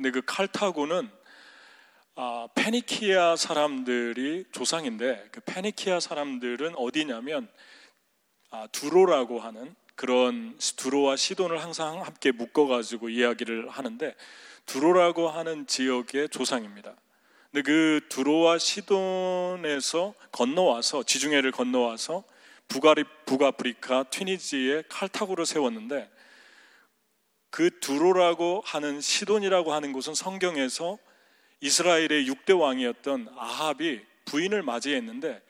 근데 그 칼타고는 아, 페니키아 사람들이 조상인데 그 페니키아 사람들은 어디냐면 아, 두로라고 하는 그런 두로와 시돈을 항상 함께 묶어가지고 이야기를 하는데 두로라고 하는 지역의 조상입니다. 근데 그 두로와 시돈에서 건너와서 지중해를 건너와서 북아리, 북아프리카 튀니지에 칼타고를 세웠는데 그 두로라고 하는 시돈이라고 하는 곳은 성경에서 이스라엘의 6대 왕이었던 아합이 부인을 맞이했는데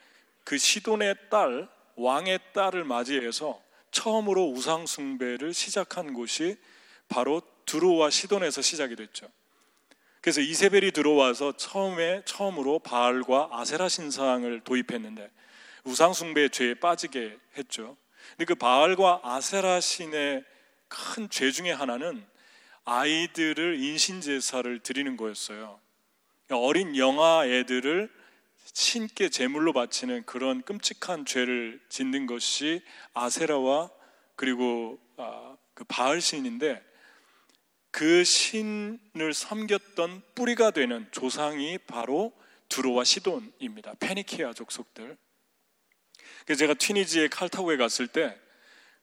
그 시돈의 딸, 왕의 딸을 맞이해서 처음으로 우상숭배를 시작한 곳이 바로 두로와 시돈에서 시작이 됐죠. 그래서 이세벨이 들어와서 처음에 처음으로 바알과 아세라 신상을 도입했는데 우상 숭배의 죄에 빠지게 했죠. 근데 그 바알과 아세라 신의 큰 죄 중에 하나는 아이들을 인신 제사를 드리는 거였어요. 어린 영아 애들을 신께 제물로 바치는 그런 끔찍한 죄를 짓는 것이 아세라와 그리고 아, 그 바알 신인데 그 신을 섬겼던 뿌리가 되는 조상이 바로 두로와 시돈입니다. 페니키아 족속들. 제가 튀니지의 칼타고에 갔을 때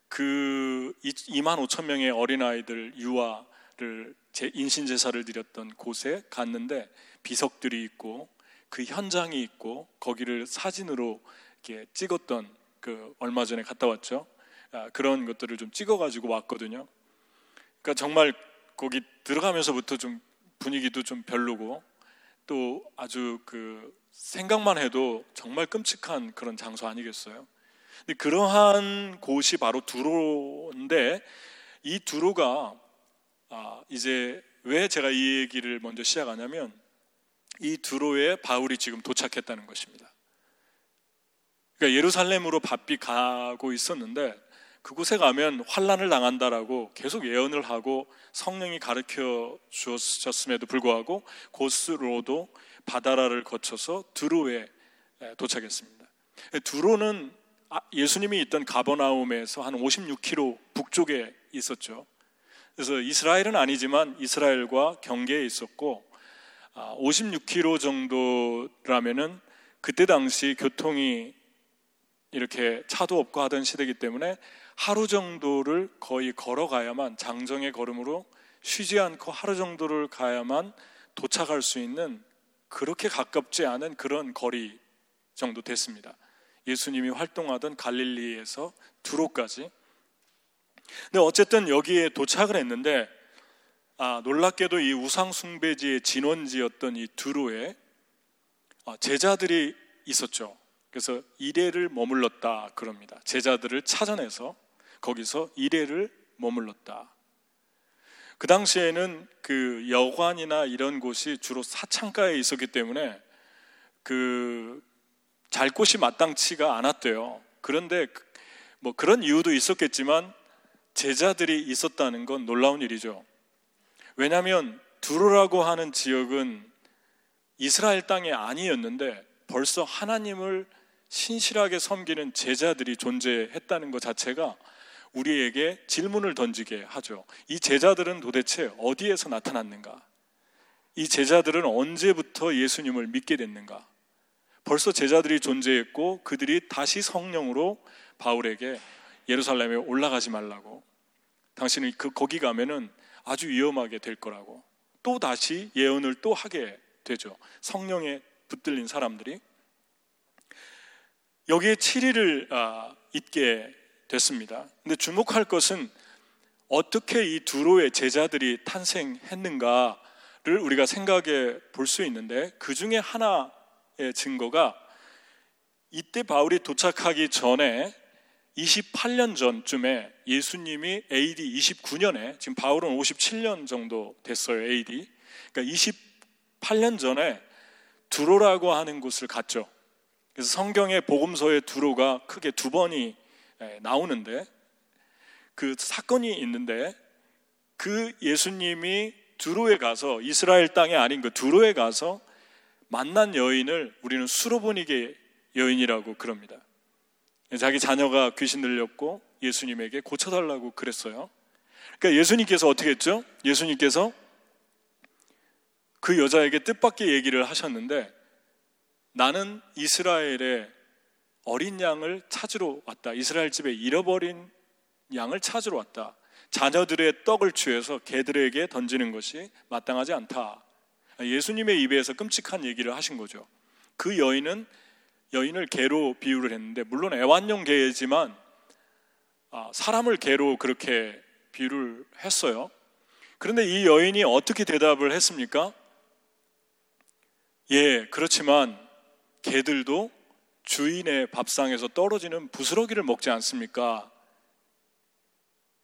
그 2만 5천 명의 어린아이들 유아를 제 인신제사를 드렸던 곳에 갔는데 비석들이 있고 그 현장이 있고 거기를 사진으로 이렇게 찍었던 그 얼마 전에 갔다 왔죠. 아, 그런 것들을 좀 찍어가지고 왔거든요. 그러니까 정말 거기 들어가면서부터 좀 분위기도 좀 별로고 또 아주 그 생각만 해도 정말 끔찍한 그런 장소 아니겠어요? 그러한 곳이 바로 두로인데 이 두로가 아 이제 왜 제가 이 얘기를 먼저 시작하냐면 이 두로에 바울이 지금 도착했다는 것입니다. 그러니까 예루살렘으로 바삐 가고 있었는데 그곳에 가면 환란을 당한다라고 계속 예언을 하고 성령이 가르쳐 주었음에도 불구하고 고스로도 바다라를 거쳐서 두로에 도착했습니다. 두로는 아, 예수님이 있던 가버나움에서 한 56km 북쪽에 있었죠. 그래서 이스라엘은 아니지만 이스라엘과 경계에 있었고 56km 아, 정도라면은 그때 당시 교통이 이렇게 차도 없고 하던 시대이기 때문에 하루 정도를 거의 걸어가야만 장정의 걸음으로 쉬지 않고 하루 정도를 가야만 도착할 수 있는 그렇게 가깝지 않은 그런 거리 정도 됐습니다. 예수님이 활동하던 갈릴리에서 두로까지. 근데 어쨌든 여기에 도착을 했는데 아, 놀랍게도 이 우상 숭배지의 진원지였던 이 두로에 아, 제자들이 있었죠. 그래서 이래를 머물렀다 그럽니다. 제자들을 찾아내서 거기서 이래를 머물렀다. 그 당시에는 그 여관이나 이런 곳이 주로 사창가에 있었기 때문에 그 잘 곳이 마땅치가 않았대요. 그런데 그뭐 그런 이유도 있었겠지만 제자들이 있었다는 건 놀라운 일이죠. 왜냐하면 두로라고 하는 지역은 이스라엘 땅이 아니었는데 벌써 하나님을 신실하게 섬기는 제자들이 존재했다는 것 자체가 우리에게 질문을 던지게 하죠. 이 제자들은 도대체 어디에서 나타났는가? 이 제자들은 언제부터 예수님을 믿게 됐는가? 벌써 제자들이 존재했고 그들이 다시 성령으로 바울에게 예루살렘에 올라가지 말라고 당신은 그 거기 가면은 아주 위험하게 될 거라고 또 다시 예언을 또 하게 되죠. 성령에 붙들린 사람들이 여기에 7일을 아, 있게 됐습니다. 근데 주목할 것은 어떻게 이 두로의 제자들이 탄생했는가를 우리가 생각해 볼 수 있는데 그 중에 하나의 증거가 이때 바울이 도착하기 전에 28년 전쯤에 예수님이 AD 29년에 지금 바울은 57년 정도 됐어요 AD 그러니까 28년 전에 두로라고 하는 곳을 갔죠. 그래서 성경의 복음서의 두로가 크게 두 번이 예, 나오는데 그 사건이 있는데 그 예수님이 두로에 가서 이스라엘 땅에 아닌 그 두로에 가서 만난 여인을 우리는 수로보니게 여인이라고 그럽니다. 자기 자녀가 귀신 들렸고 예수님에게 고쳐달라고 그랬어요. 그러니까 예수님께서 어떻게 했죠? 예수님께서 그 여자에게 뜻밖의 얘기를 하셨는데 나는 이스라엘의 어린 양을 찾으러 왔다. 이스라엘 집에 잃어버린 양을 찾으러 왔다. 자녀들의 떡을 취해서 개들에게 던지는 것이 마땅하지 않다. 예수님의 입에서 끔찍한 얘기를 하신 거죠. 그 여인은 여인을 개로 비유를 했는데 물론 애완용 개지만 아, 사람을 개로 그렇게 비유를 했어요. 그런데 이 여인이 어떻게 대답을 했습니까? 예, 그렇지만 개들도 주인의 밥상에서 떨어지는 부스러기를 먹지 않습니까?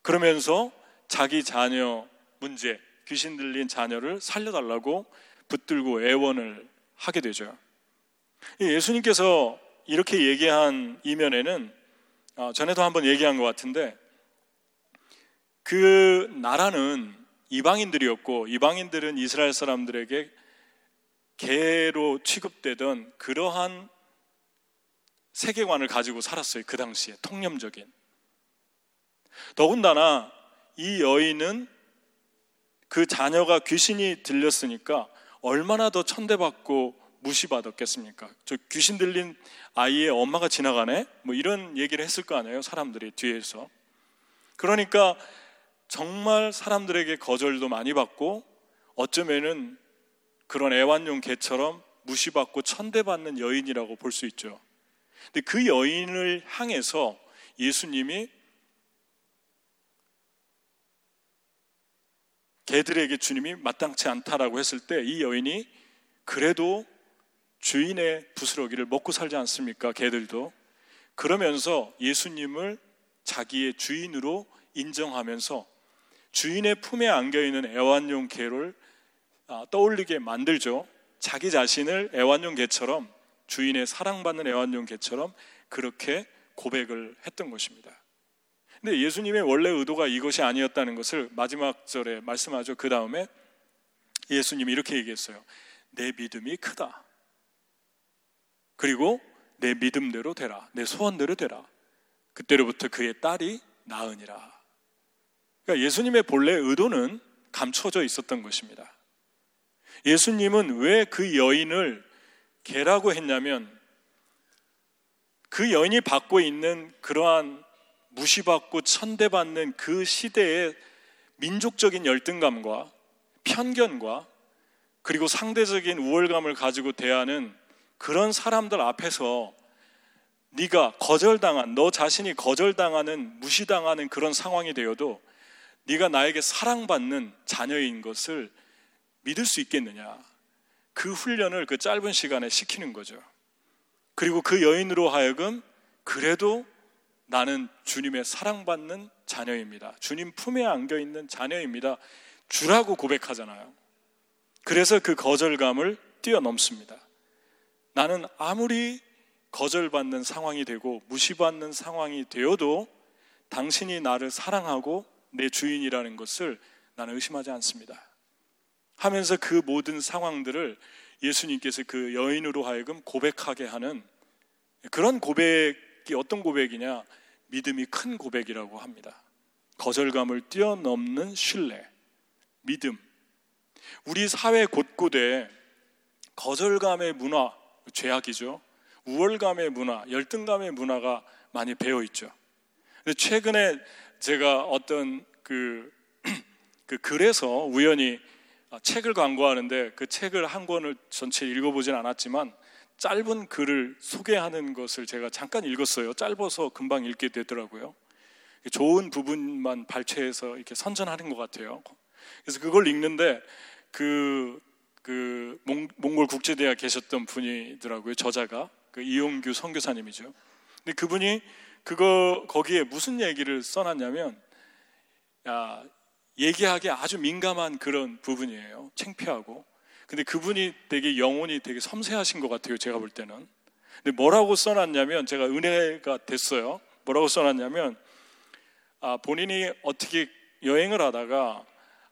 그러면서 자기 자녀 문제, 귀신 들린 자녀를 살려달라고 붙들고 애원을 하게 되죠. 예수님께서 이렇게 얘기한 이면에는 어, 전에도 한번 얘기한 것 같은데 그 나라는 이방인들이었고 이방인들은 이스라엘 사람들에게 개로 취급되던 그러한 세계관을 가지고 살았어요. 그 당시에 통념적인. 더군다나 이 여인은 그 자녀가 귀신이 들렸으니까 얼마나 더 천대받고 무시받았겠습니까? 저 귀신 들린 아이의 엄마가 지나가네? 뭐 이런 얘기를 했을 거 아니에요? 사람들이 뒤에서. 그러니까 정말 사람들에게 거절도 많이 받고 어쩌면은 그런 애완용 개처럼 무시받고 천대받는 여인이라고 볼 수 있죠. 근데 그 여인을 향해서 예수님이 개들에게 주님이 마땅치 않다라고 했을 때 이 여인이 그래도 주인의 부스러기를 먹고 살지 않습니까? 개들도. 그러면서 예수님을 자기의 주인으로 인정하면서 주인의 품에 안겨 있는 애완용 개를 아, 떠올리게 만들죠. 자기 자신을 애완용 개처럼 주인의 사랑받는 애완용 개처럼 그렇게 고백을 했던 것입니다. 근데 예수님의 원래 의도가 이것이 아니었다는 것을 마지막 절에 말씀하죠. 그 다음에 예수님이 이렇게 얘기했어요. 내 믿음이 크다. 그리고 내 믿음대로 되라. 내 소원대로 되라. 그때로부터 그의 딸이 나으니라. 그러니까 예수님의 본래 의도는 감춰져 있었던 것입니다. 예수님은 왜 그 여인을 개라고 했냐면 그 여인이 받고 있는 그러한 무시받고 천대받는 그 시대의 민족적인 열등감과 편견과 그리고 상대적인 우월감을 가지고 대하는 그런 사람들 앞에서 네가 거절당한 너 자신이 거절당하는 무시당하는 그런 상황이 되어도 네가 나에게 사랑받는 자녀인 것을 믿을 수 있겠느냐? 그 훈련을 그 짧은 시간에 시키는 거죠. 그리고 그 여인으로 하여금 그래도 나는 주님의 사랑받는 자녀입니다. 주님 품에 안겨 있는 자녀입니다. 주라고 고백하잖아요. 그래서 그 거절감을 뛰어넘습니다. 나는 아무리 거절받는 상황이 되고 무시받는 상황이 되어도 당신이 나를 사랑하고 내 주인이라는 것을 나는 의심하지 않습니다. 하면서 그 모든 상황들을 예수님께서 그 여인으로 하여금 고백하게 하는 그런 고백이 어떤 고백이냐? 믿음이 큰 고백이라고 합니다. 거절감을 뛰어넘는 신뢰, 믿음. 우리 사회 곳곳에 거절감의 문화, 죄악이죠. 우월감의 문화, 열등감의 문화가 많이 배어 있죠. 근데 최근에 제가 어떤 그, 그 글에서 우연히 책을 광고하는데 그 책을 한 권을 전체 읽어보진 않았지만 짧은 글을 소개하는 것을 제가 잠깐 읽었어요. 짧아서 금방 읽게 되더라고요. 좋은 부분만 발췌해서 이렇게 선전하는 것 같아요. 그래서 그걸 읽는데 그, 그 몽 골 국제대학 계셨던 분이더라고요. 저자가 그 이용규 선교사님이죠. 근데 그분이 그거 거기에 무슨 얘기를 써놨냐면 야, 얘기하기 아주 민감한 그런 부분이에요. 창피하고. 근데 그분이 되게 영혼이 되게 섬세하신 것 같아요. 제가 볼 때는. 근데 뭐라고 써놨냐면 제가 은혜가 됐어요. 뭐라고 써놨냐면 아, 본인이 어떻게 여행을 하다가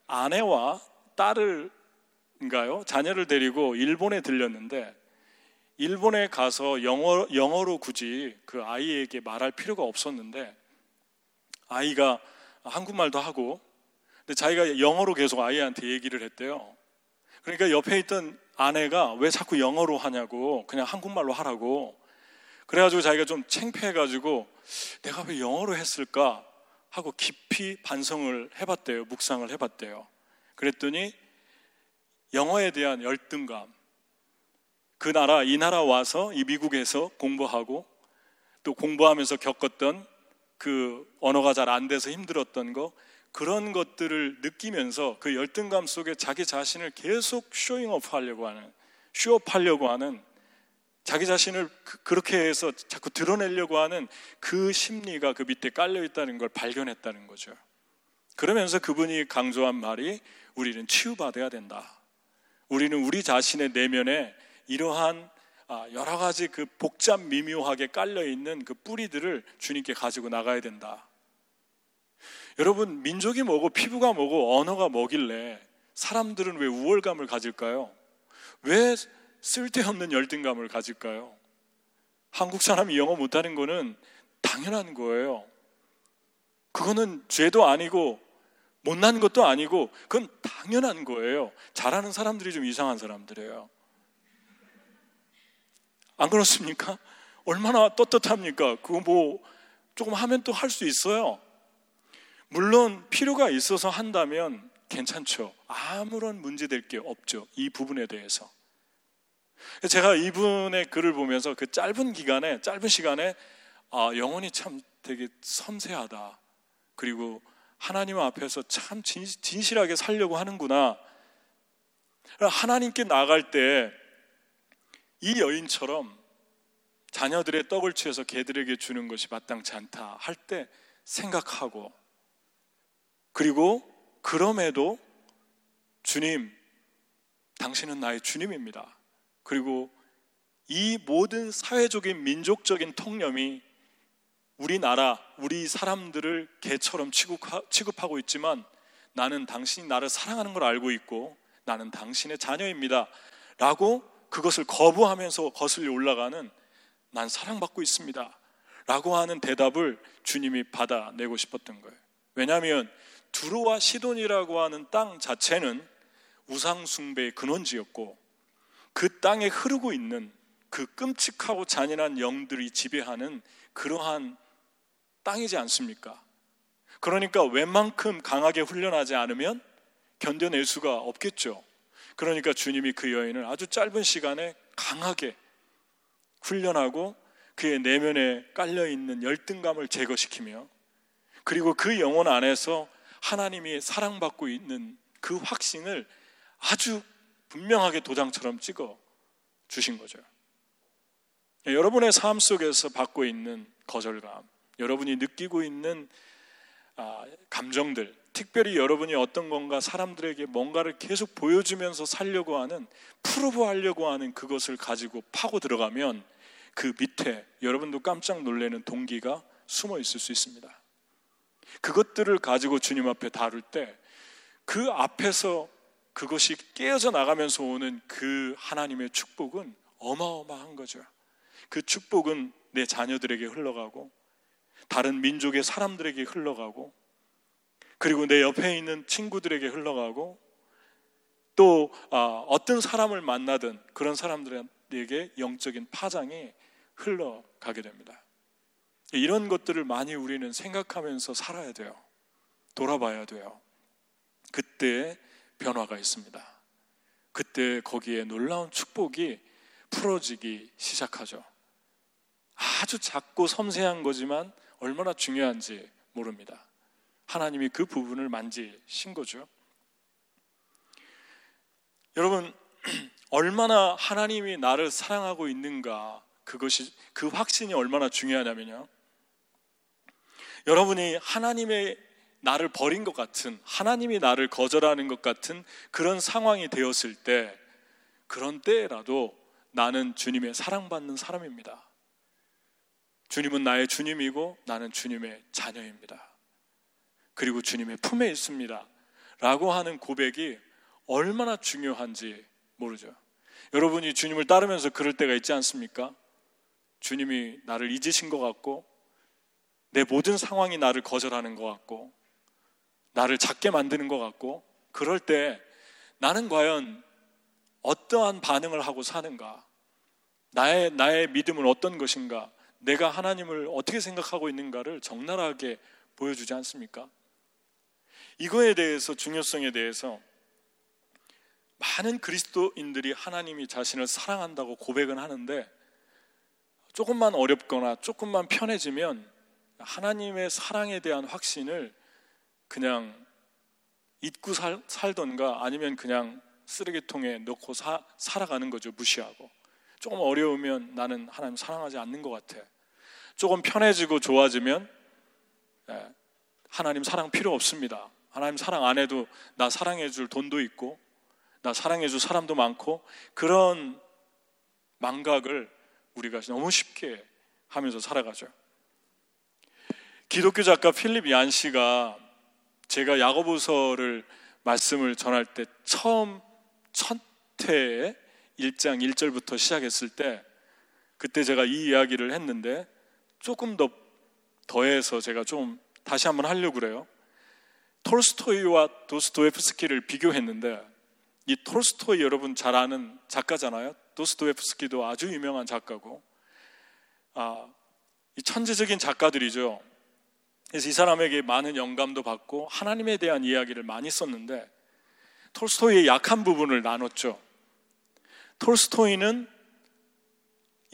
아내와 딸을인가요? 자녀를 데리고 일본에 들렸는데 일본에 가서 영어, 영어로 굳이 그 아이에게 말할 필요가 없었는데 아이가 한국말도 하고 근데 자기가 영어로 계속 아이한테 얘기를 했대요. 그러니까 옆에 있던 아내가 왜 자꾸 영어로 하냐고 그냥 한국말로 하라고 그래가지고 자기가 좀 창피해가지고 내가 왜 영어로 했을까 하고 깊이 반성을 해봤대요. 묵상을 해봤대요. 그랬더니 영어에 대한 열등감, 그 나라, 이 나라 와서 이 미국에서 공부하고 또 공부하면서 겪었던 그 언어가 잘 안 돼서 힘들었던 거 그런 것들을 느끼면서 그 열등감 속에 자기 자신을 계속 showing up 하려고 하는 show up 하려고 하는 자기 자신을 그, 렇게 해서 자꾸 드러내려고 하는 그 심리가 그 밑에 깔려 있다는 걸 발견했다는 거죠. 그러면서 그분이 강조한 말이 우리는 치유받아야 된다. 우리는 우리 자신의 내면에 이러한 아, 여러 가지 그 복잡 미묘하게 깔려 있는 그 뿌리들을 주님께 가지고 나가야 된다. 여러분, 민족이 뭐고 피부가 뭐고 언어가 뭐길래 사람들은 왜 우월감을 가질까요? 왜 쓸데없는 열등감을 가질까요? 한국 사람이 영어 못하는 거는 당연한 거예요. 그거는 죄도 아니고 못난 것도 아니고 그건 당연한 거예요. 잘하는 사람들이 좀 이상한 사람들이에요. 안 그렇습니까? 얼마나 떳떳합니까? 그거 뭐 조금 하면 또 할 수 있어요. 물론 필요가 있어서 한다면 괜찮죠. 아무런 문제될 게 없죠. 이 부분에 대해서. 제가 이분의 글을 보면서 그 짧은 기간에, 짧은 시간에, 아, 영혼이 참 되게 섬세하다. 그리고 하나님 앞에서 참 진실하게 살려고 하는구나. 하나님께 나갈 때 이 여인처럼 자녀들의 떡을 취해서 개들에게 주는 것이 마땅치 않다 할 때 생각하고 그리고 그럼에도 주님, 당신은 나의 주님입니다. 그리고 이 모든 사회적인 민족적인 통념이 우리나라, 우리 사람들을 개처럼 취급하고 있지만 나는 당신이 나를 사랑하는 걸 알고 있고 나는 당신의 자녀입니다. 라고 그것을 거부하면서 거슬려 올라가는 난 사랑받고 있습니다. 라고 하는 대답을 주님이 받아내고 싶었던 거예요. 왜냐하면 두로와 시돈이라고 하는 땅 자체는 우상숭배의 근원지였고 그 땅에 흐르고 있는 그 끔찍하고 잔인한 영들이 지배하는 그러한 땅이지 않습니까? 그러니까 웬만큼 강하게 훈련하지 않으면 견뎌낼 수가 없겠죠. 그러니까 주님이 그 여인을 아주 짧은 시간에 강하게 훈련하고 그의 내면에 깔려 있는 열등감을 제거시키며 그리고 그 영혼 안에서 하나님이 사랑받고 있는 그 확신을 아주 분명하게 도장처럼 찍어 주신 거죠. 여러분의 삶 속에서 받고 있는 거절감, 여러분이 느끼고 있는 아, 감정들, 특별히 여러분이 어떤 건가 사람들에게 뭔가를 계속 보여주면서 살려고 하는 프로브 하려고 하는 그것을 가지고 파고 들어가면 그 밑에 여러분도 깜짝 놀라는 동기가 숨어 있을 수 있습니다. 그것들을 가지고 주님 앞에 다룰 때 그 앞에서 그것이 깨어져 나가면서 오는 그 하나님의 축복은 어마어마한 거죠. 그 축복은 내 자녀들에게 흘러가고 다른 민족의 사람들에게 흘러가고 그리고 내 옆에 있는 친구들에게 흘러가고 또 아, 어떤 사람을 만나든 그런 사람들에게 영적인 파장이 흘러가게 됩니다. 이런 것들을 많이 우리는 생각하면서 살아야 돼요. 돌아봐야 돼요. 그때 변화가 있습니다. 그때 거기에 놀라운 축복이 풀어지기 시작하죠. 아주 작고 섬세한 거지만 얼마나 중요한지 모릅니다. 하나님이 그 부분을 만지신 거죠. 여러분, 얼마나 하나님이 나를 사랑하고 있는가, 그것이, 그 확신이 얼마나 중요하냐면요. 여러분이 하나님의 나를 버린 것 같은, 하나님이 나를 거절하는 것 같은 그런 상황이 되었을 때, 그런 때라도 나는 주님의 사랑받는 사람입니다. 주님은 나의 주님이고 나는 주님의 자녀입니다. 그리고 주님의 품에 있습니다. 라고 하는 고백이 얼마나 중요한지 모르죠. 여러분이 주님을 따르면서 그럴 때가 있지 않습니까? 주님이 나를 잊으신 것 같고, 내 모든 상황이 나를 거절하는 것 같고, 나를 작게 만드는 것 같고, 그럴 때 나는 과연 어떠한 반응을 하고 사는가? 나의, 나의 믿음은 어떤 것인가? 내가 하나님을 어떻게 생각하고 있는가를 적나라하게 보여주지 않습니까? 이거에 대해서 중요성에 대해서 많은 그리스도인들이 하나님이 자신을 사랑한다고 고백은 하는데 조금만 어렵거나 조금만 편해지면 하나님의 사랑에 대한 확신을 그냥 잊고 살, 살던가 아니면 그냥 쓰레기통에 넣고 사, 살아가는 거죠. 무시하고. 조금 어려우면 나는 하나님 사랑하지 않는 것 같아. 조금 편해지고 좋아지면 예, 하나님 사랑 필요 없습니다. 하나님 사랑 안 해도 나 사랑해 줄 돈도 있고 나 사랑해 줄 사람도 많고 그런 망각을 우리가 너무 쉽게 하면서 살아가죠. 기독교 작가 필립 얀 씨가 제가 야고보서를 말씀을 전할 때 처음 첫 회에 1장 1절부터 시작했을 때 그때 제가 이 이야기를 했는데 조금 더 더해서 제가 좀 다시 한번 하려고 그래요. 톨스토이와 도스토옙스키를 비교했는데 이 톨스토이 여러분 잘 아는 작가잖아요. 도스토옙스키도 아주 유명한 작가고 아, 이 천재적인 작가들이죠. 그래서 이 사람에게 많은 영감도 받고 하나님에 대한 이야기를 많이 썼는데 톨스토이의 약한 부분을 나눴죠. 톨스토이는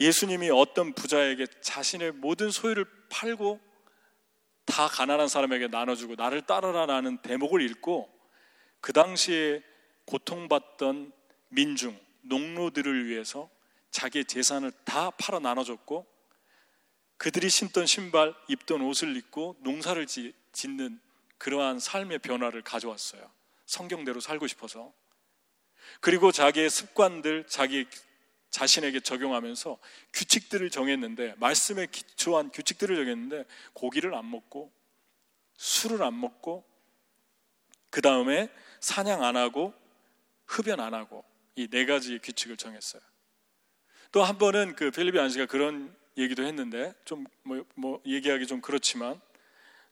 예수님이 어떤 부자에게 자신의 모든 소유를 팔고 다 가난한 사람에게 나눠주고 나를 따르라라는 대목을 읽고 그 당시에 고통받던 민중, 농노들을 위해서 자기의 재산을 다 팔아 나눠줬고 그들이 신던 신발, 입던 옷을 입고 농사를 짓는 그러한 삶의 변화를 가져왔어요. 성경대로 살고 싶어서. 그리고 자기의 습관들, 자기 자신에게 적용하면서 규칙들을 정했는데, 말씀에 기초한 규칙들을 정했는데, 고기를 안 먹고, 술을 안 먹고, 그 다음에 사냥 안 하고, 흡연 안 하고, 이 네 가지 규칙을 정했어요. 또 한 번은 그 필리비 안시가 그런 얘기도 했는데, 좀 뭐, 뭐 얘기하기 좀 그렇지만,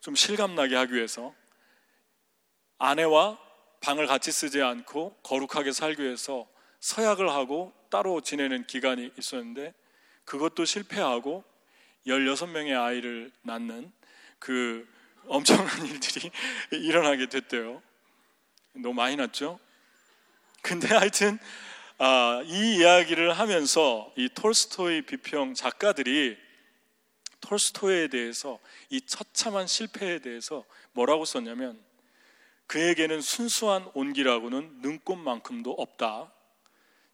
좀 실감나게 하기 위해서, 아내와 방을 같이 쓰지 않고 거룩하게 살기 위해서 서약을 하고 따로 지내는 기간이 있었는데 그것도 실패하고 16명의 아이를 낳는 그 엄청난 일들이 일어나게 됐대요. 너무 많이 났죠? 근데 하여튼 아, 이 이야기를 하면서 이 톨스토이 비평 작가들이 톨스토이에 대해서 이 처참한 실패에 대해서 뭐라고 썼냐면 그에게는 순수한 온기라고는 눈꽃만큼도 없다.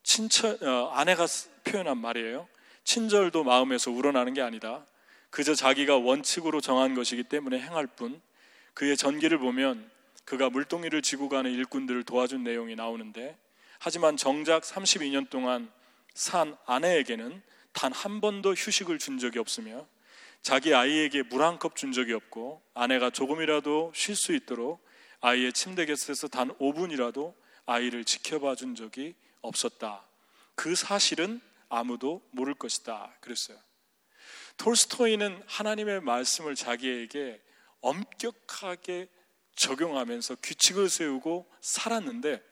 친처, 어, 아내가 표현한 말이에요. 친절도 마음에서 우러나는 게 아니다. 그저 자기가 원칙으로 정한 것이기 때문에 행할 뿐. 그의 전기를 보면 그가 물동이를 지고 가는 일꾼들을 도와준 내용이 나오는데 하지만 정작 32년 동안 산 아내에게는 단 한 번도 휴식을 준 적이 없으며 자기 아이에게 물 한 컵 준 적이 없고 아내가 조금이라도 쉴 수 있도록 아이의 침대 곁에서 단 5분이라도 아이를 지켜봐 준 적이 없었다. 그 사실은 아무도 모를 것이다. 그랬어요. 톨스토이는 하나님의 말씀을 자기에게 엄격하게 적용하면서 규칙을 세우고 살았는데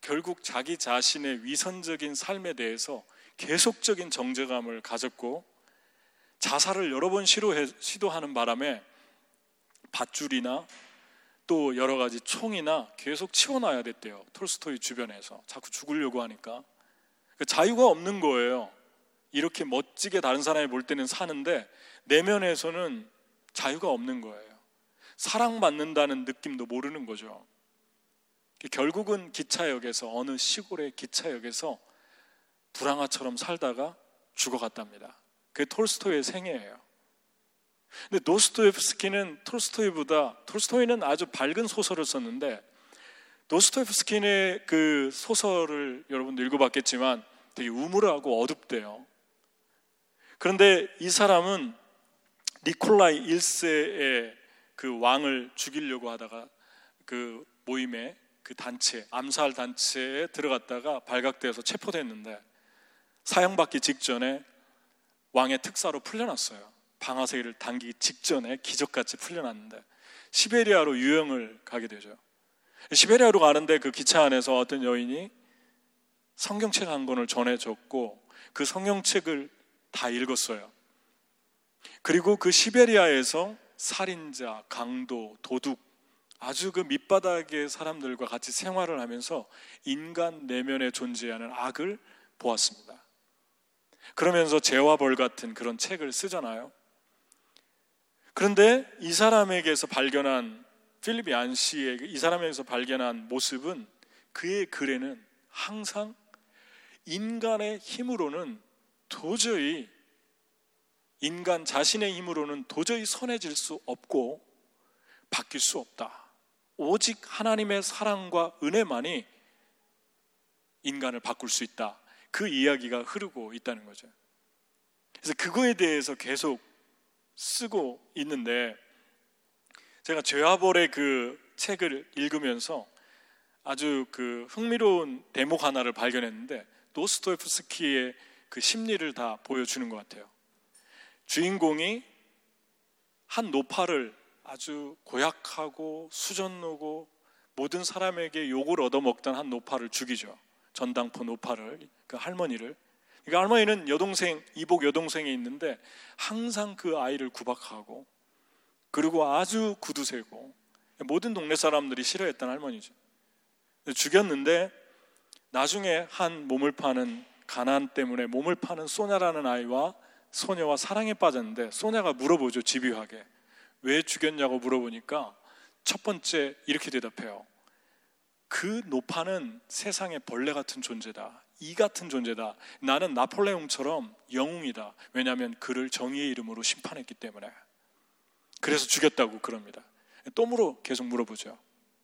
결국 자기 자신의 위선적인 삶에 대해서 계속적인 정제감을 가졌고 자살을 여러 번 시도해, 시도하는 바람에 밧줄이나 또 여러 가지 총이나 계속 치워놔야 됐대요. 톨스토이 주변에서 자꾸 죽으려고 하니까 그 자유가 없는 거예요. 이렇게 멋지게 다른 사람이 볼 때는 사는데 내면에서는 자유가 없는 거예요. 사랑받는다는 느낌도 모르는 거죠. 결국은 기차역에서 어느 시골의 기차역에서 불황아처럼 살다가 죽어갔답니다. 그게 톨스토이의 생애예요. 근데 도스토옙스키는 톨스토이보다 톨스토이는 아주 밝은 소설을 썼는데 도스토옙스키의 그 소설을 여러분도 읽어봤겠지만 되게 우물하고 어둡대요. 그런데 이 사람은 니콜라이 1세의 그 왕을 죽이려고 하다가 그 모임에 그 단체, 암살 단체에 들어갔다가 발각돼서 체포됐는데 사형받기 직전에 왕의 특사로 풀려났어요. 방아쇠를 당기기 직전에 기적같이 풀려났는데 시베리아로 유형을 가게 되죠. 시베리아로 가는데 그 기차 안에서 어떤 여인이 성경책 한 권을 전해줬고 그 성경책을 다 읽었어요. 그리고 그 시베리아에서 살인자, 강도, 도둑 아주 그 밑바닥의 사람들과 같이 생활을 하면서 인간 내면에 존재하는 악을 보았습니다. 그러면서 죄와 벌 같은 그런 책을 쓰잖아요. 그런데 이 사람에게서 발견한 필립 얀 씨의 이 사람에게서 발견한 모습은 그의 글에는 항상 인간의 힘으로는 도저히 인간 자신의 힘으로는 도저히 선해질 수 없고 바뀔 수 없다. 오직 하나님의 사랑과 은혜만이 인간을 바꿀 수 있다. 그 이야기가 흐르고 있다는 거죠. 그래서 그거에 대해서 계속 쓰고 있는데 제가 죄와벌의 그 책을 읽으면서 아주 그 흥미로운 대목 하나를 발견했는데 노스토예프스키의 그 심리를 다 보여주는 것 같아요. 주인공이 한 노파를 아주 고약하고 수전노고 모든 사람에게 욕을 얻어먹던 한 노파를 죽이죠. 전당포 노파를 그 할머니를. 그러니까 할머니는 여동생 이복 여동생이 있는데 항상 그 아이를 구박하고 그리고 아주 구두쇠고 모든 동네 사람들이 싫어했던 할머니죠. 죽였는데 나중에 한 몸을 파는 가난 때문에 몸을 파는 소냐라는 아이와 소녀와 사랑에 빠졌는데 소냐가 물어보죠 집요하게 왜 죽였냐고 물어보니까 첫 번째 이렇게 대답해요. 그 노파는 세상의 벌레 같은 존재다. 이 같은 존재다. 나는 나폴레옹처럼 영웅이다. 왜냐하면 그를 정의의 이름으로 심판했기 때문에. 그래서 죽였다고 그럽니다. 또 물어 계속 물어보죠.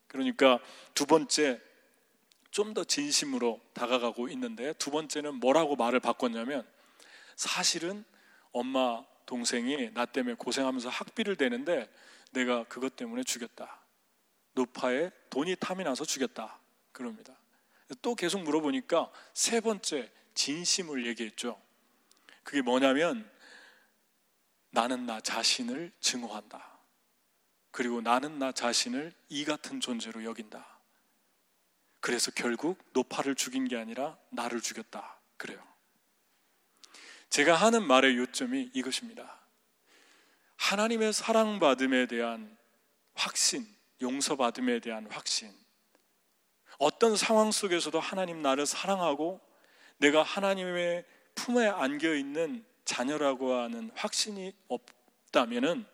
그러니까 두 번째 좀 더 진심으로 다가가고 있는데 두 번째는 뭐라고 말을 바꿨냐면 사실은 엄마 동생이 나 때문에 고생하면서 학비를 대는데 내가 그것 때문에 죽였다. 노파에 돈이 탐이 나서 죽였다. 그럽니다. 또 계속 물어보니까 세 번째 진심을 얘기했죠. 그게 뭐냐면 나는 나 자신을 증오한다. 그리고 나는 나 자신을 이 같은 존재로 여긴다. 그래서 결국 노파를 죽인 게 아니라 나를 죽였다. 그래요. 제가 하는 말의 요점이 이것입니다. 하나님의 사랑받음에 대한 확신, 용서받음에 대한 확신. 어떤 상황 속에서도 하나님 나를 사랑하고 내가 하나님의 품에 안겨 있는 자녀라고 하는 확신이 없다면은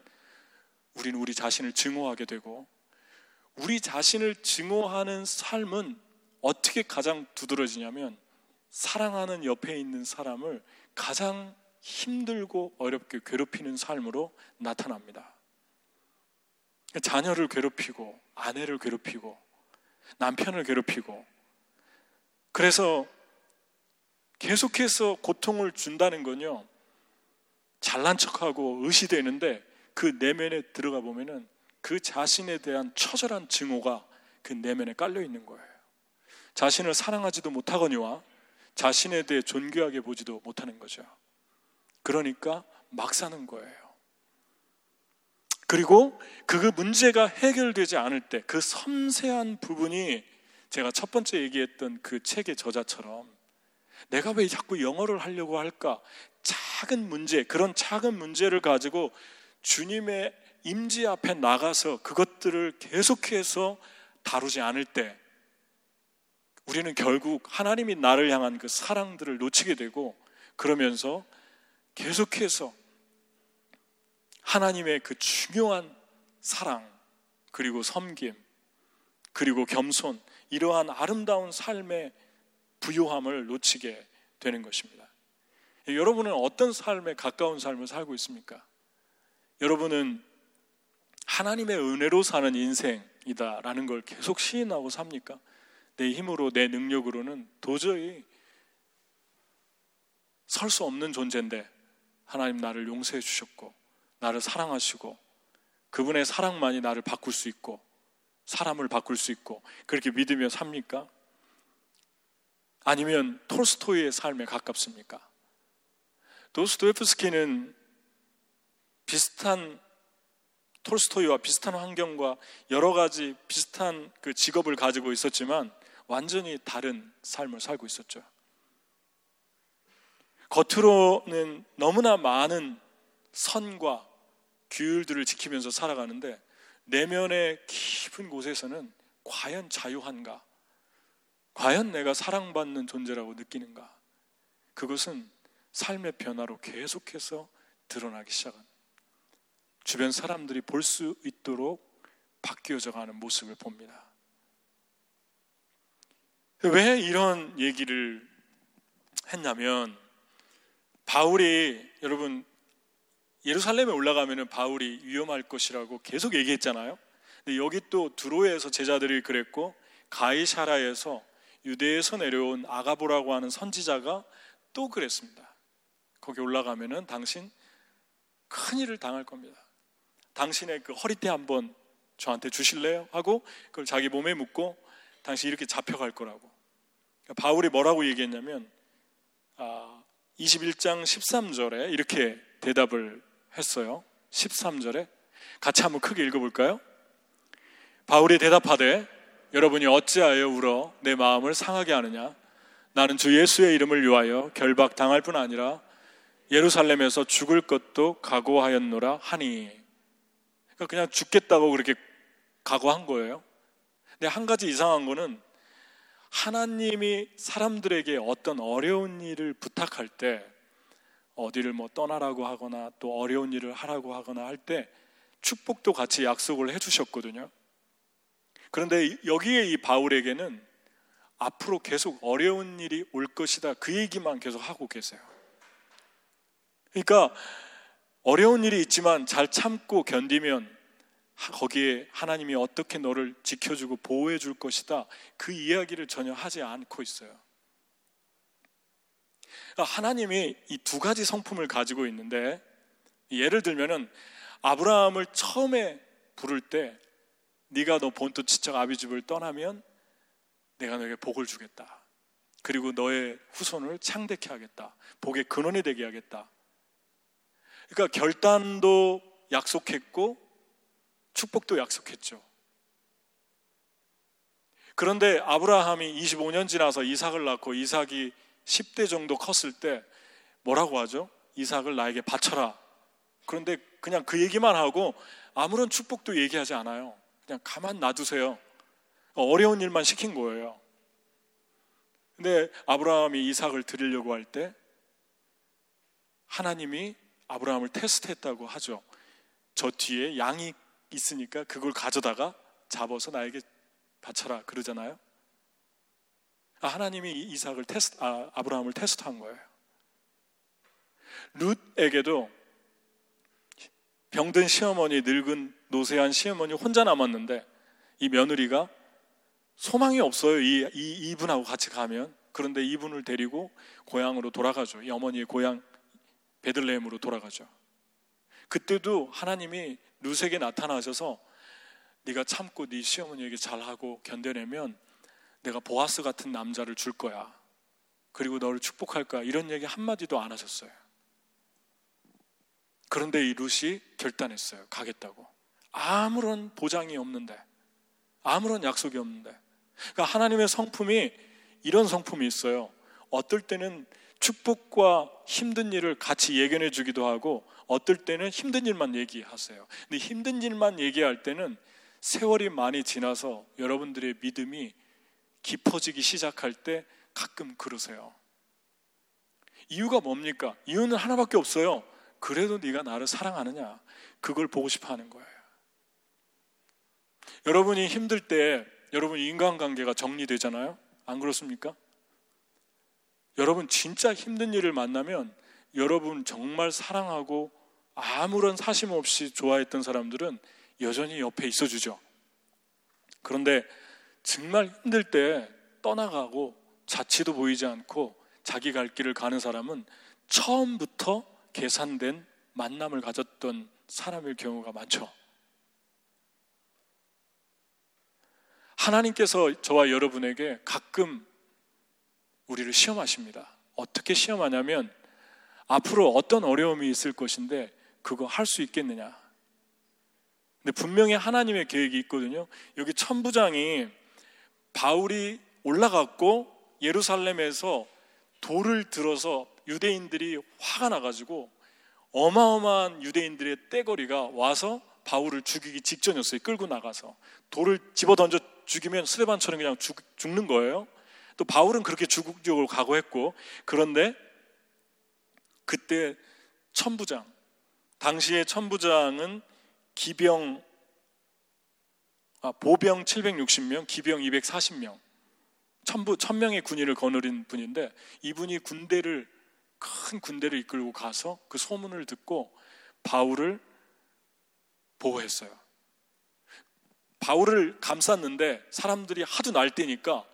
우리는 우리 자신을 증오하게 되고 우리 자신을 증오하는 삶은 어떻게 가장 두드러지냐면 사랑하는 옆에 있는 사람을 가장 힘들고 어렵게 괴롭히는 삶으로 나타납니다. 자녀를 괴롭히고 아내를 괴롭히고 남편을 괴롭히고 그래서 계속해서 고통을 준다는 건요. 잘난 척하고 의시되는데 그 내면에 들어가 보면은 그 자신에 대한 처절한 증오가 그 내면에 깔려 있는 거예요. 자신을 사랑하지도 못하거니와 자신에 대해 존귀하게 보지도 못하는 거죠. 그러니까 막 사는 거예요. 그리고 그 문제가 해결되지 않을 때 그 섬세한 부분이 제가 첫 번째 얘기했던 그 책의 저자처럼 내가 왜 자꾸 영어를 하려고 할까? 작은 문제, 그런 작은 문제를 가지고 주님의 임지 앞에 나가서 그것들을 계속해서 다루지 않을 때 우리는 결국 하나님이 나를 향한 그 사랑들을 놓치게 되고 그러면서 계속해서 하나님의 그 중요한 사랑 그리고 섬김 그리고 겸손 이러한 아름다운 삶의 부요함을 놓치게 되는 것입니다. 여러분은 어떤 삶에 가까운 삶을 살고 있습니까? 여러분은 하나님의 은혜로 사는 인생이다라는 걸 계속 시인하고 삽니까? 내 힘으로 내 능력으로는 도저히 설 수 없는 존재인데 하나님 나를 용서해 주셨고 나를 사랑하시고 그분의 사랑만이 나를 바꿀 수 있고 사람을 바꿀 수 있고 그렇게 믿으며 삽니까? 아니면 톨스토이의 삶에 가깝습니까? 도스토예프스키는 비슷한 톨스토이와 비슷한 환경과 여러 가지 비슷한 그 직업을 가지고 있었지만 완전히 다른 삶을 살고 있었죠. 겉으로는 너무나 많은 선과 규율들을 지키면서 살아가는데 내면의 깊은 곳에서는 과연 자유한가? 과연 내가 사랑받는 존재라고 느끼는가? 그것은 삶의 변화로 계속해서 드러나기 시작한 주변 사람들이 볼 수 있도록 바뀌어져 가는 모습을 봅니다. 왜 이런 얘기를 했냐면 바울이 여러분 예루살렘에 올라가면 바울이 위험할 것이라고 계속 얘기했잖아요. 근데 여기 또 두로에서 제자들이 그랬고 가이샤라에서 유대에서 내려온 아가보라고 하는 선지자가 또 그랬습니다. 거기 올라가면은 당신 큰 일을 당할 겁니다. 당신의 그 허리띠 한번 저한테 주실래요? 하고 그걸 자기 몸에 묻고 당신 이렇게 잡혀갈 거라고. 그러니까 바울이 뭐라고 얘기했냐면 아, 21장 13절에 이렇게 대답을 했어요. 13절에 같이 한번 크게 읽어볼까요? 바울이 대답하되 여러분이 어찌하여 울어 내 마음을 상하게 하느냐? 나는 주 예수의 이름을 위하여 결박 당할 뿐 아니라 예루살렘에서 죽을 것도 각오하였노라 하니. 그러니까 그냥 죽겠다고 그렇게 각오한 거예요. 근데 한 가지 이상한 거는 하나님이 사람들에게 어떤 어려운 일을 부탁할 때 어디를 뭐 떠나라고 하거나 또 어려운 일을 하라고 하거나 할 때 축복도 같이 약속을 해 주셨거든요. 그런데 여기에 이 바울에게는 앞으로 계속 어려운 일이 올 것이다. 그 얘기만 계속 하고 계세요. 그러니까 어려운 일이 있지만 잘 참고 견디면 거기에 하나님이 어떻게 너를 지켜주고 보호해 줄 것이다. 그 이야기를 전혀 하지 않고 있어요. 그러니까 하나님이 이 두 가지 성품을 가지고 있는데 예를 들면은 아브라함을 처음에 부를 때 네가 너 본토 지척 아비 집을 떠나면 내가 너에게 복을 주겠다. 그리고 너의 후손을 창대케 하겠다. 복의 근원이 되게 하겠다. 그러니까 결단도 약속했고 축복도 약속했죠. 그런데 아브라함이 25년 지나서 이삭을 낳고 이삭이 10대 정도 컸을 때 뭐라고 하죠? 이삭을 나에게 바쳐라. 그런데 그냥 그 얘기만 하고 아무런 축복도 얘기하지 않아요. 그냥 가만 놔두세요. 어려운 일만 시킨 거예요. 근데 아브라함이 이삭을 드리려고 할 때 하나님이 아브라함을 테스트했다고 하죠. 저 뒤에 양이 있으니까 그걸 가져다가 잡아서 나에게 바쳐라 그러잖아요. 아, 하나님이 이삭을 테스트, 아, 아브라함을 테스트한 거예요. 룻에게도 병든 시어머니, 늙은 노쇠한 시어머니 혼자 남았는데 이 며느리가 소망이 없어요. 이, 이 이분하고 같이 가면 그런데 이분을 데리고 고향으로 돌아가죠. 이 어머니의 고향 베들레헴으로 돌아가죠. 그때도 하나님이 룻에게 나타나셔서 네가 참고 네 시어머니에게 잘하고 견뎌내면 내가 보아스 같은 남자를 줄 거야. 그리고 너를 축복할 거야. 이런 얘기 한마디도 안 하셨어요. 그런데 이 룻이 결단했어요. 가겠다고. 아무런 보장이 없는데, 아무런 약속이 없는데. 그러니까 하나님의 성품이 이런 성품이 있어요. 어떨 때는 축복과 힘든 일을 같이 예견해 주기도 하고, 어떨 때는 힘든 일만 얘기하세요. 근데 힘든 일만 얘기할 때는 세월이 많이 지나서 여러분들의 믿음이 깊어지기 시작할 때 가끔 그러세요. 이유가 뭡니까? 이유는 하나밖에 없어요. 그래도 네가 나를 사랑하느냐? 그걸 보고 싶어 하는 거예요. 여러분이 힘들 때 여러분 인간관계가 정리되잖아요? 안 그렇습니까? 여러분 진짜 힘든 일을 만나면 여러분 정말 사랑하고 아무런 사심 없이 좋아했던 사람들은 여전히 옆에 있어 주죠. 그런데 정말 힘들 때 떠나가고 자취도 보이지 않고 자기 갈 길을 가는 사람은 처음부터 계산된 만남을 가졌던 사람일 경우가 많죠. 하나님께서 저와 여러분에게 가끔 우리를 시험하십니다. 어떻게 시험하냐면 앞으로 어떤 어려움이 있을 것인데 그거 할 수 있겠느냐. 근데 분명히 하나님의 계획이 있거든요. 여기 천부장이 바울이 올라갔고 예루살렘에서 돌을 들어서 유대인들이 화가 나가지고 어마어마한 유대인들의 떼거리가 와서 바울을 죽이기 직전이었어요. 끌고 나가서 돌을 집어 던져 죽이면 스데반처럼 그냥 죽, 죽는 거예요. 또 바울은 그렇게 죽으려고 각오했고 그런데 그때 천부장 당시의 천부장은 기병 아, 보병 760명, 기병 240명, 천부 천명의 군인을 거느린 분인데 이분이 군대를 큰 군대를 이끌고 가서 그 소문을 듣고 바울을 보호했어요. 바울을 감쌌는데 사람들이 하도 날뛰니까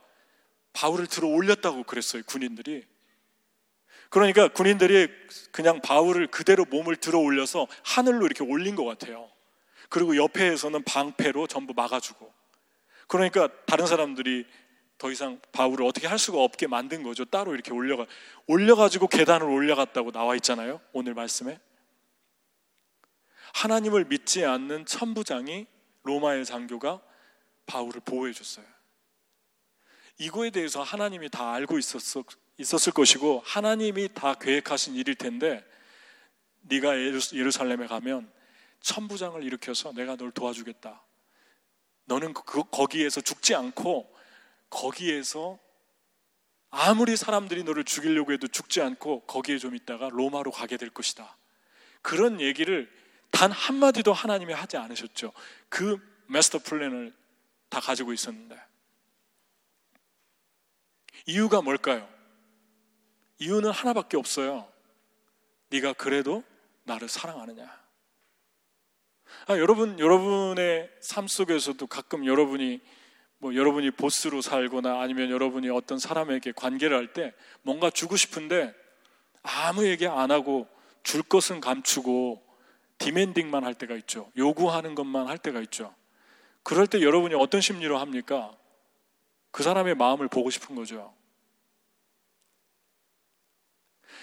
바울을 들어 올렸다고 그랬어요, 군인들이. 그러니까 군인들이 그냥 바울을 그대로 몸을 들어 올려서 하늘로 이렇게 올린 것 같아요. 그리고 옆에서는 방패로 전부 막아주고. 그러니까 다른 사람들이 더 이상 바울을 어떻게 할 수가 없게 만든 거죠. 따로 이렇게 올려가, 올려가지고 계단을 올려갔다고 나와 있잖아요. 오늘 말씀에. 하나님을 믿지 않는 천부장이 로마의 장교가 바울을 보호해 줬어요. 이거에 대해서 하나님이 다 알고 있었, 있었을 것이고 하나님이 다 계획하신 일일 텐데 네가 예루살렘에 가면 천부장을 일으켜서 내가 널 도와주겠다. 너는 그, 거기에서 죽지 않고 거기에서 아무리 사람들이 너를 죽이려고 해도 죽지 않고 거기에 좀 있다가 로마로 가게 될 것이다. 그런 얘기를 단 한마디도 하나님이 하지 않으셨죠. 그 마스터 플랜을 다 가지고 있었는데. 이유가 뭘까요? 이유는 하나밖에 없어요. 네가 그래도 나를 사랑하느냐. 아, 여러분, 여러분의 삶 속에서도 가끔 여러분이 뭐 여러분이 보스로 살거나 아니면 여러분이 어떤 사람에게 관계를 할 때 뭔가 주고 싶은데 아무 얘기 안 하고 줄 것은 감추고 디맨딩만 할 때가 있죠. 요구하는 것만 할 때가 있죠. 그럴 때 여러분이 어떤 심리로 합니까? 그 사람의 마음을 보고 싶은 거죠.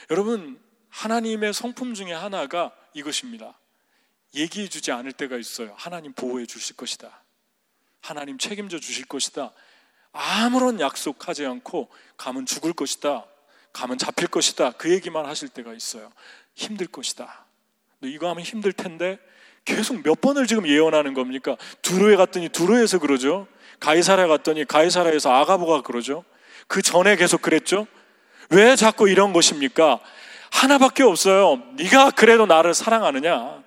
여러분, 하나님의 성품 중에 하나가 이것입니다. 얘기해 주지 않을 때가 있어요. 하나님 보호해 주실 것이다. 하나님 책임져 주실 것이다. 아무런 약속하지 않고 가면 죽을 것이다. 가면 잡힐 것이다. 그 얘기만 하실 때가 있어요. 힘들 것이다. 이거 하면 힘들 텐데 계속 몇 번을 지금 예언하는 겁니까? 두로에 갔더니 두로에서 그러죠. 가이사라 갔더니 가이사라에서 아가보가 그러죠. 그 전에 계속 그랬죠. 왜 자꾸 이런 것입니까? 하나밖에 없어요. 네가 그래도 나를 사랑하느냐?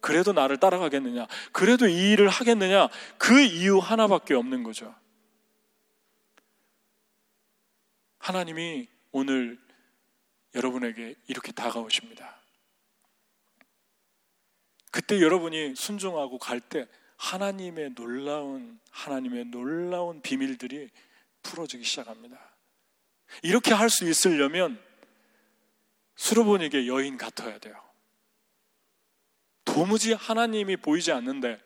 그래도 나를 따라가겠느냐? 그래도 이 일을 하겠느냐? 그 이유 하나밖에 없는 거죠. 하나님이 오늘 여러분에게 이렇게 다가오십니다. 그때 여러분이 순종하고 갈 때 하나님의 놀라운 하나님의 놀라운 비밀들이 풀어지기 시작합니다. 이렇게 할 수 있으려면 수로보니게 여인 같아야 돼요. 도무지 하나님이 보이지 않는데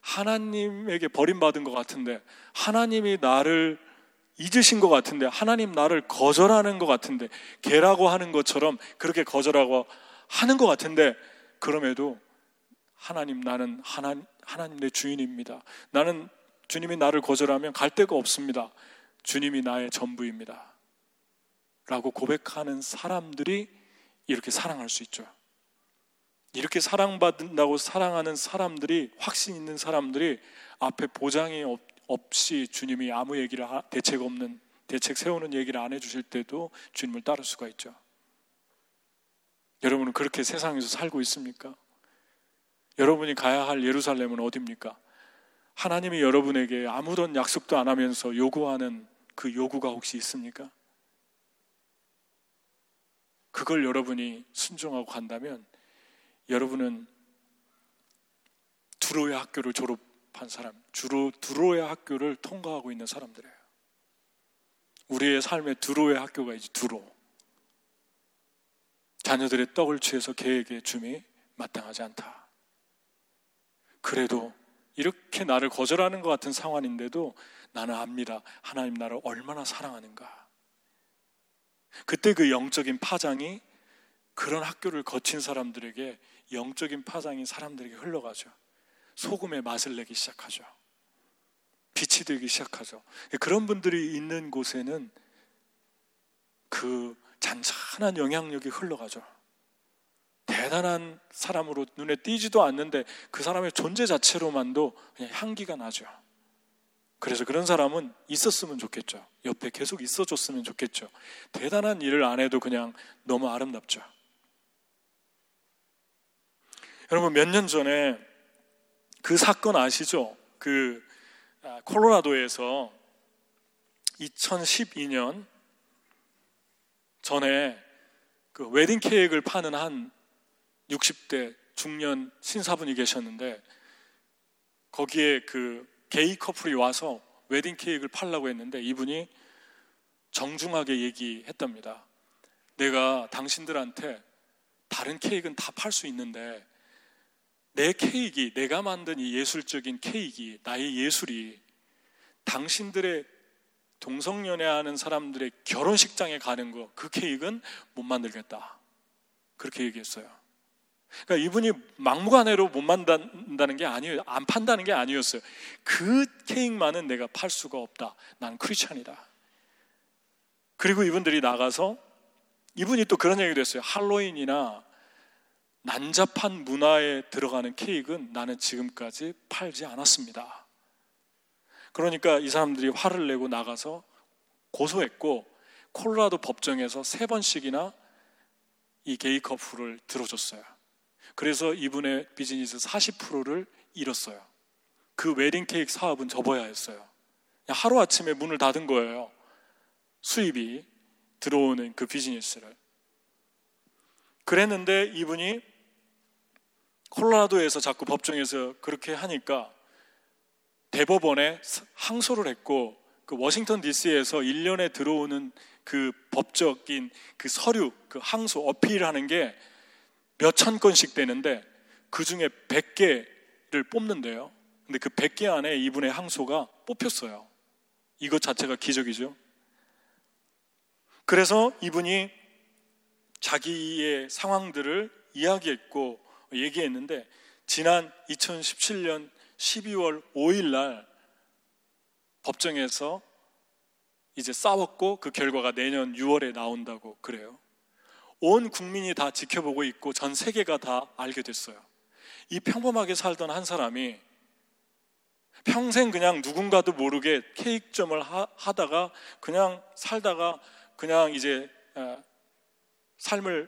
하나님에게 버림받은 것 같은데 하나님이 나를 잊으신 것 같은데 하나님 나를 거절하는 것 같은데 개라고 하는 것처럼 그렇게 거절하고 하는 것 같은데 그럼에도 하나님 나는 하나, 하나님 내 주인입니다. 나는 주님이 나를 거절하면 갈 데가 없습니다. 주님이 나의 전부입니다. 라고 고백하는 사람들이 이렇게 사랑할 수 있죠. 이렇게 사랑받는다고 사랑하는 사람들이 확신 있는 사람들이 앞에 보장이 없이 주님이 아무 얘기를 대책 없는 대책 세우는 얘기를 안 해주실 때도 주님을 따를 수가 있죠. 여러분은 그렇게 세상에서 살고 있습니까? 여러분이 가야 할 예루살렘은 어디입니까? 하나님이 여러분에게 아무런 약속도 안 하면서 요구하는 그 요구가 혹시 있습니까? 그걸 여러분이 순종하고 간다면 여러분은 두로의 학교를 졸업한 사람, 주로 두로의 학교를 통과하고 있는 사람들이에요. 우리의 삶에 두로의 학교가 이제 두로. 자녀들의 떡을 취해서 개에게 줌이 마땅하지 않다. 그래도 이렇게 나를 거절하는 것 같은 상황인데도 나는 압니다. 하나님 나를 얼마나 사랑하는가. 그때 그 영적인 파장이 그런 학교를 거친 사람들에게 영적인 파장이 사람들에게 흘러가죠. 소금의 맛을 내기 시작하죠. 빛이 되기 시작하죠. 그런 분들이 있는 곳에는 그 잔잔한 영향력이 흘러가죠. 대단한 사람으로 눈에 띄지도 않는데 그 사람의 존재 자체로만도 그냥 향기가 나죠. 그래서 그런 사람은 있었으면 좋겠죠. 옆에 계속 있어줬으면 좋겠죠. 대단한 일을 안 해도 그냥 너무 아름답죠. 여러분 몇 년 전에 그 사건 아시죠? 그 아, 콜로라도에서 2012년 전에 그 웨딩 케이크를 파는 한 60대 중년 신사분이 계셨는데 거기에 그 게이 커플이 와서 웨딩 케이크를 팔라고 했는데 이분이 정중하게 얘기했답니다. 내가 당신들한테 다른 케이크는 다 팔 수 있는데 내 케이크, 내가 만든 이 예술적인 케이크, 나의 예술이 당신들의 동성연애하는 사람들의 결혼식장에 가는 거, 그 케이크는 못 만들겠다. 그렇게 얘기했어요. 그러니까 이분이 막무가내로 못 만든다는 게 아니에요. 안 판다는 게 아니었어요. 그 케이크만은 내가 팔 수가 없다. 난 크리스찬이다. 그리고 이분들이 나가서 이분이 또 그런 얘기도 했어요. 할로윈이나 난잡한 문화에 들어가는 케이크는 나는 지금까지 팔지 않았습니다. 그러니까 이 사람들이 화를 내고 나가서 고소했고 콜로라도 법정에서 세 번씩이나 이 게이 커플을 들어줬어요. 그래서 이분의 비즈니스 40%를 잃었어요. 그 웨딩 케이크 사업은 접어야 했어요. 하루 아침에 문을 닫은 거예요. 수입이 들어오는 그 비즈니스를. 그랬는데 이분이 콜로라도에서 자꾸 법정에서 그렇게 하니까 대법원에 항소를 했고 그 워싱턴 DC에서 1년에 들어오는 그 법적인 그 서류, 그 항소 어필하는 게 몇 천 건씩 되는데 그 중에 100개를 뽑는데요. 근데 그 100개 안에 이분의 항소가 뽑혔어요. 이것 자체가 기적이죠. 그래서 이분이 자기의 상황들을 이야기했고 얘기했는데 지난 2017년 12월 5일 날 법정에서 이제 싸웠고 그 결과가 내년 6월에 나온다고 그래요. 온 국민이 다 지켜보고 있고 전 세계가 다 알게 됐어요. 이 평범하게 살던 한 사람이 평생 그냥 누군가도 모르게 케이크점을 하, 다가 그냥 살다가 그냥 이제 삶을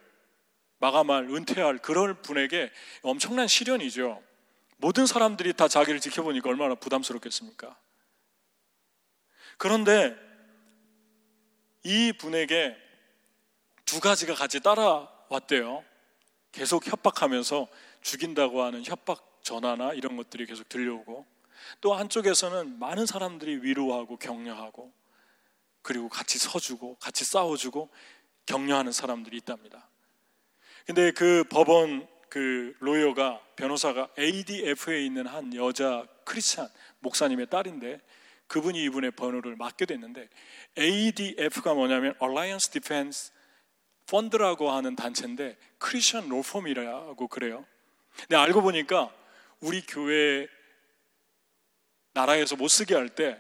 마감할, 은퇴할 그런 분에게 엄청난 시련이죠. 모든 사람들이 다 자기를 지켜보니까 얼마나 부담스럽겠습니까? 그런데 이 분에게 두 가지가 같이 따라왔대요. 계속 협박하면서 죽인다고 하는 협박 전화나 이런 것들이 계속 들려오고 또 한쪽에서는 많은 사람들이 위로하고 격려하고 그리고 같이 서주고 같이 싸워주고 격려하는 사람들이 있답니다. 근데 그 법원 그 로이어가 변호사가 ADF에 있는 한 여자 크리스찬 목사님의 딸인데 그분이 이분의 번호를 맡게 됐는데 ADF가 뭐냐면 Alliance Defense Fund라고 하는 단체인데 크리스천 로펌이라고 그래요. 근데 알고 보니까 우리 교회 나라에서 못 쓰게 할 때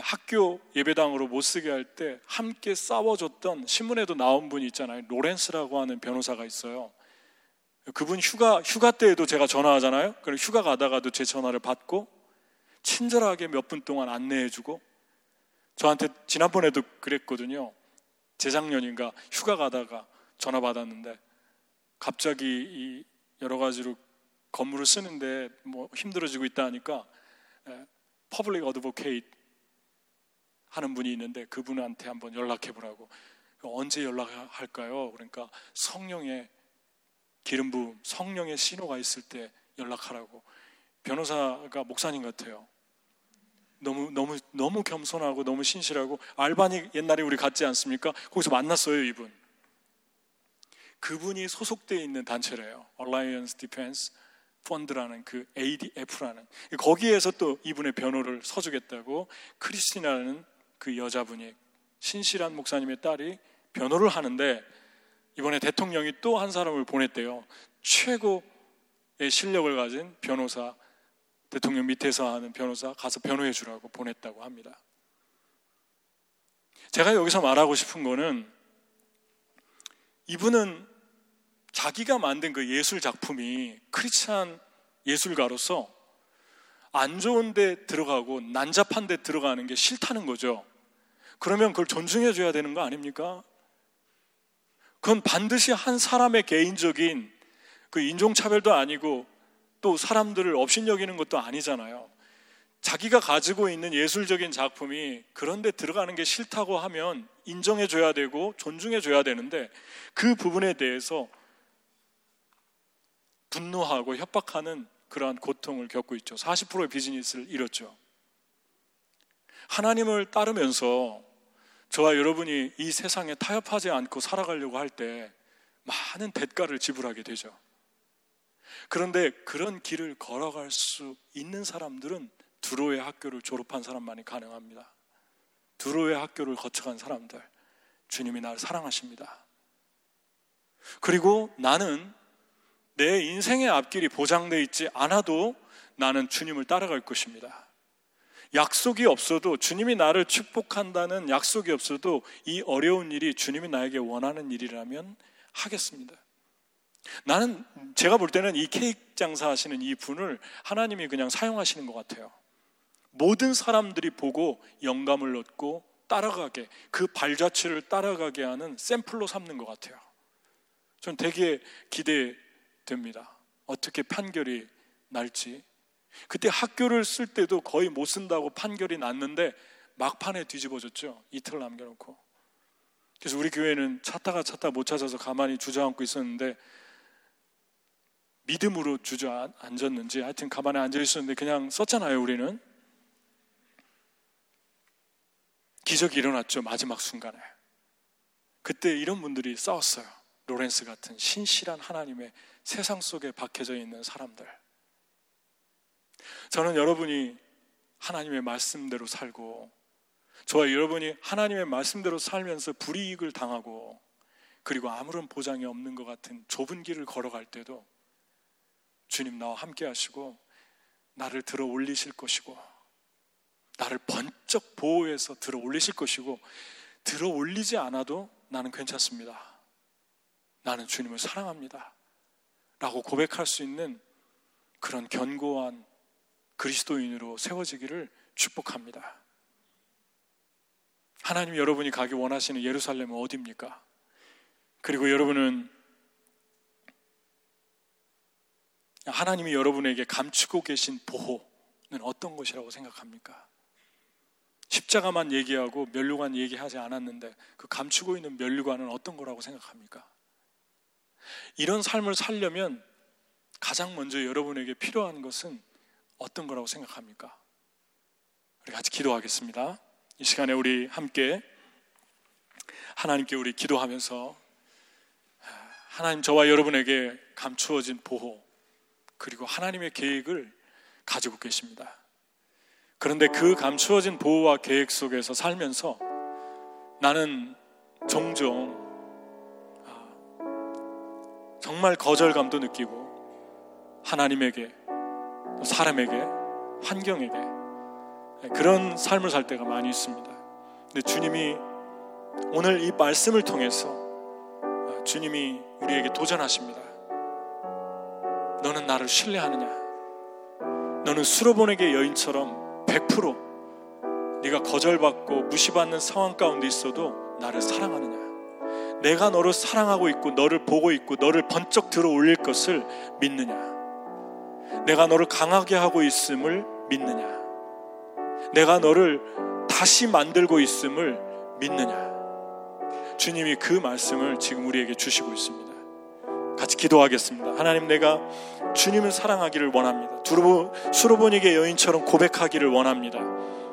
학교 예배당으로 못 쓰게 할 때 함께 싸워줬던 신문에도 나온 분이 있잖아요. 로렌스라고 하는 변호사가 있어요. 그분 휴가 휴가 때에도 제가 전화하잖아요. 그럼 휴가 가다가도 제 전화를 받고 친절하게 몇 분 동안 안내해주고 저한테 지난번에도 그랬거든요. 재작년인가 휴가 가다가 전화 받았는데 갑자기 이 여러 가지로 건물을 쓰는데 뭐 힘들어지고 있다 하니까 Public Advocate 하는 분이 있는데 그분한테 한번 연락해 보라고. 언제 연락할까요? 그러니까 성령의 기름 부음, 성령의 신호가 있을 때 연락하라고. 변호사가 목사님 같아요. 너무 너무 너무 겸손하고 너무 신실하고 알바니 옛날에 우리 갔지 않습니까? 거기서 만났어요, 이분. 그분이 소속되어 있는 단체래요. Alliance Defense Fund라는 그 ADF라는 거기에서 또 이분의 변호를 서주겠다고 크리스티나는 그 여자분이 신실한 목사님의 딸이 변호를 하는데 이번에 대통령이 또 한 사람을 보냈대요. 최고의 실력을 가진 변호사, 대통령 밑에서 하는 변호사 가서 변호해 주라고 보냈다고 합니다. 제가 여기서 말하고 싶은 거는 이분은 자기가 만든 그 예술 작품이 크리스찬 예술가로서 안 좋은 데 들어가고 난잡한 데 들어가는 게 싫다는 거죠. 그러면 그걸 존중해 줘야 되는 거 아닙니까? 그건 반드시 한 사람의 개인적인 그 인종차별도 아니고 또 사람들을 업신여기는 것도 아니잖아요. 자기가 가지고 있는 예술적인 작품이 그런데 들어가는 게 싫다고 하면 인정해 줘야 되고 존중해 줘야 되는데 그 부분에 대해서 분노하고 협박하는 그러한 고통을 겪고 있죠. 40%의 비즈니스를 잃었죠. 하나님을 따르면서 저와 여러분이 이 세상에 타협하지 않고 살아가려고 할 때 많은 대가를 지불하게 되죠. 그런데 그런 길을 걸어갈 수 있는 사람들은 두로의 학교를 졸업한 사람만이 가능합니다. 두로의 학교를 거쳐간 사람들, 주님이 나를 사랑하십니다. 그리고 나는 내 인생의 앞길이 보장되어 있지 않아도 나는 주님을 따라갈 것입니다. 약속이 없어도 주님이 나를 축복한다는 약속이 없어도 이 어려운 일이 주님이 나에게 원하는 일이라면 하겠습니다. 나는 제가 볼 때는 이 케이크 장사 하시는 이 분을 하나님이 그냥 사용하시는 것 같아요. 모든 사람들이 보고 영감을 얻고 따라가게 그 발자취를 따라가게 하는 샘플로 삼는 것 같아요. 전 되게 기대됩니다. 어떻게 판결이 날지. 그때 학교를 쓸 때도 거의 못 쓴다고 판결이 났는데 막판에 뒤집어졌죠. 이틀 남겨놓고. 그래서 우리 교회는 찾다가 찾다 못 찾아서 가만히 주저앉고 있었는데 믿음으로 주저앉았는지 하여튼 가만히 앉아 있었는데 그냥 썼잖아요, 우리는. 기적이 일어났죠, 마지막 순간에. 그때 이런 분들이 싸웠어요. 로렌스 같은 신실한 하나님의 세상 속에 박혀져 있는 사람들. 저는 여러분이 하나님의 말씀대로 살고, 저와 여러분이 하나님의 말씀대로 살면서 불이익을 당하고, 그리고 아무런 보장이 없는 것 같은 좁은 길을 걸어갈 때도 주님 나와 함께 하시고, 나를 들어 올리실 것이고, 나를 번쩍 보호해서 들어 올리실 것이고 들어 올리지 않아도 나는 괜찮습니다. 나는 주님을 사랑합니다. 라고 고백할 수 있는 그런 견고한 그리스도인으로 세워지기를 축복합니다. 하나님 여러분이 가기 원하시는 예루살렘은 어디입니까? 그리고 여러분은 하나님이 여러분에게 감추고 계신 보호는 어떤 것이라고 생각합니까? 십자가만 얘기하고 면류관 얘기하지 않았는데 그 감추고 있는 면류관은 어떤 거라고 생각합니까? 이런 삶을 살려면 가장 먼저 여러분에게 필요한 것은 어떤 거라고 생각합니까? 우리 같이 기도하겠습니다. 이 시간에 우리 함께 하나님께 우리 기도하면서 하나님 저와 여러분에게 감추어진 보호 그리고 하나님의 계획을 가지고 계십니다. 그런데 그 감추어진 보호와 계획 속에서 살면서 나는 종종 아, 정말 거절감도 느끼고 하나님에게 사람에게 환경에게 그런 삶을 살 때가 많이 있습니다. 근데 주님이 오늘 이 말씀을 통해서 아, 주님이 우리에게 도전하십니다. 너는 나를 신뢰하느냐? 너는 수로보내게 여인처럼 100% 네가 거절받고 무시받는 상황 가운데 있어도 나를 사랑하느냐? 내가 너를 사랑하고 있고 너를 보고 있고 너를 번쩍 들어 올릴 것을 믿느냐? 내가 너를 강하게 하고 있음을 믿느냐? 내가 너를 다시 만들고 있음을 믿느냐? 주님이 그 말씀을 지금 우리에게 주시고 있습니다. 같이 기도하겠습니다. 하나님 내가 주님을 사랑하기를 원합니다. 두로보, 수로보니게 여인처럼 고백하기를 원합니다.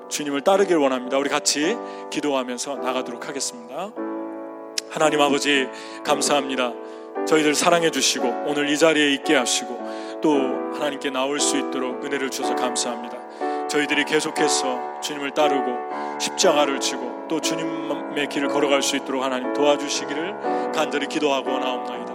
주님을 따르기를 원합니다. 우리 같이 기도하면서 나가도록 하겠습니다. 하나님 아버지 감사합니다. 저희들 사랑해 주시고 오늘 이 자리에 있게 하시고 또 하나님께 나올 수 있도록 은혜를 주셔서 감사합니다. 저희들이 계속해서 주님을 따르고 십자가를 지고 또 주님의 길을 걸어갈 수 있도록 하나님 도와주시기를 간절히 기도하고 나옵나이다.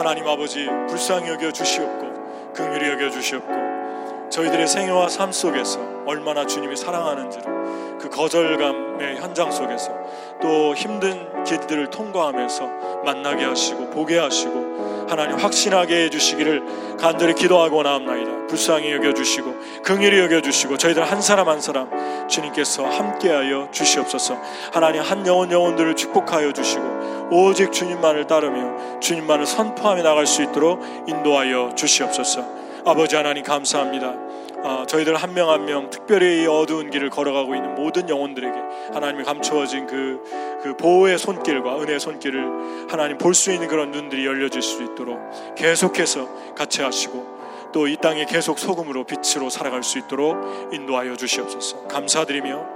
하나님 아버지 불쌍히 여겨 주시옵고 긍휼히 여겨 주시옵고 저희들의 생애와 삶 속에서 얼마나 주님이 사랑하는지를 그 거절감의 현장 속에서 또 힘든 길들을 통과하면서 만나게 하시고 보게 하시고 하나님 확신하게 해주시기를 간절히 기도하고 나옵나이다. 불쌍히 여겨주시고 긍휼히 여겨주시고 저희들 한 사람 한 사람 주님께서 함께하여 주시옵소서. 하나님 한 영혼 영혼들을 축복하여 주시고 오직 주님만을 따르며 주님만을 선포하며 나갈 수 있도록 인도하여 주시옵소서. 아버지 하나님 감사합니다. 아, 저희들 한 명 한 명 특별히 어두운 길을 걸어가고 있는 모든 영혼들에게 하나님이 감추어진 그, 그 보호의 손길과 은혜의 손길을 하나님 볼 수 있는 그런 눈들이 열려질 수 있도록 계속해서 같이 하시고 또 이 땅에 계속 소금으로 빛으로 살아갈 수 있도록 인도하여 주시옵소서 감사드리며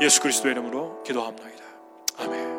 예수 그리스도의 이름으로 기도합니다. 아멘.